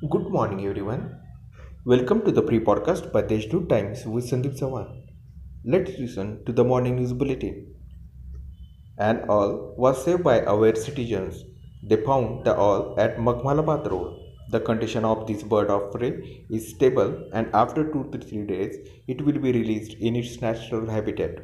Good morning, everyone. Welcome to the pre podcast by Deshdoot Times with Sandeep Sawan. Let's listen to the morning news bulletin. An owl was saved by aware citizens. They found the owl at Makmalabad Road. The condition of this bird of prey is stable, and after 2 to 3 days, it will be released in its natural habitat.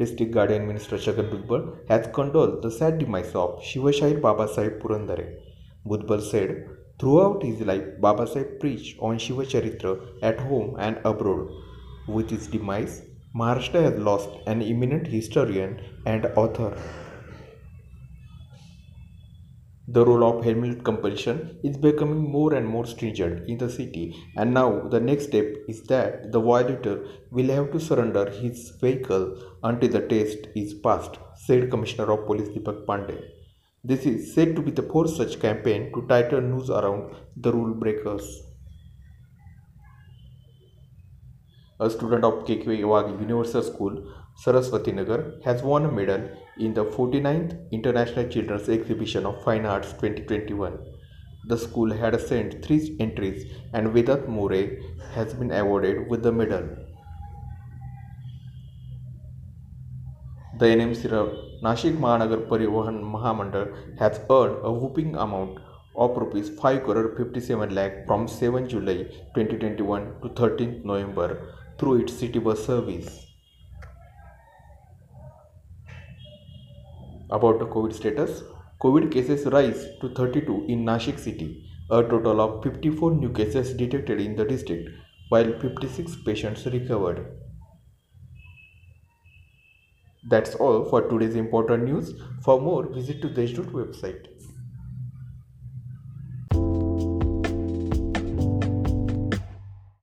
District Guardian Minister Chhagan Bhujbal has condoled the sad demise of Shivshahir Babasaheb Purandare. Bhujbal said, throughout his life, Babasaheb preached on Shiva Charitra at home and abroad. With his demise, Maharashtra has lost an eminent historian and author. The role of helmet compulsion is becoming more and more stringent in the city, and now the next step is that the violator will have to surrender his vehicle until the test is passed, said Commissioner of Police Deepak Pandey. This is said to be the fourth such campaign to tighten noose around the rule breakers. A student of KK Wagh Universal School, Saraswati Nagar, has won a medal in the 49th International Children's Exhibition of Fine Arts 2021. The school had sent three entries and Vedat More has been awarded with the medal. The NMC Nashik Mahanagar Parivahan Mahamandal has earned a whooping amount of rupees 5 crore 57 lakh from 7 July 2021 to 13 November through its city bus service. About the COVID status, COVID cases rise to 32 in Nashik city. A total of 54 new cases detected in the district, while 56 patients recovered. That's all for today's important news. For more, visit to Deshdoot website.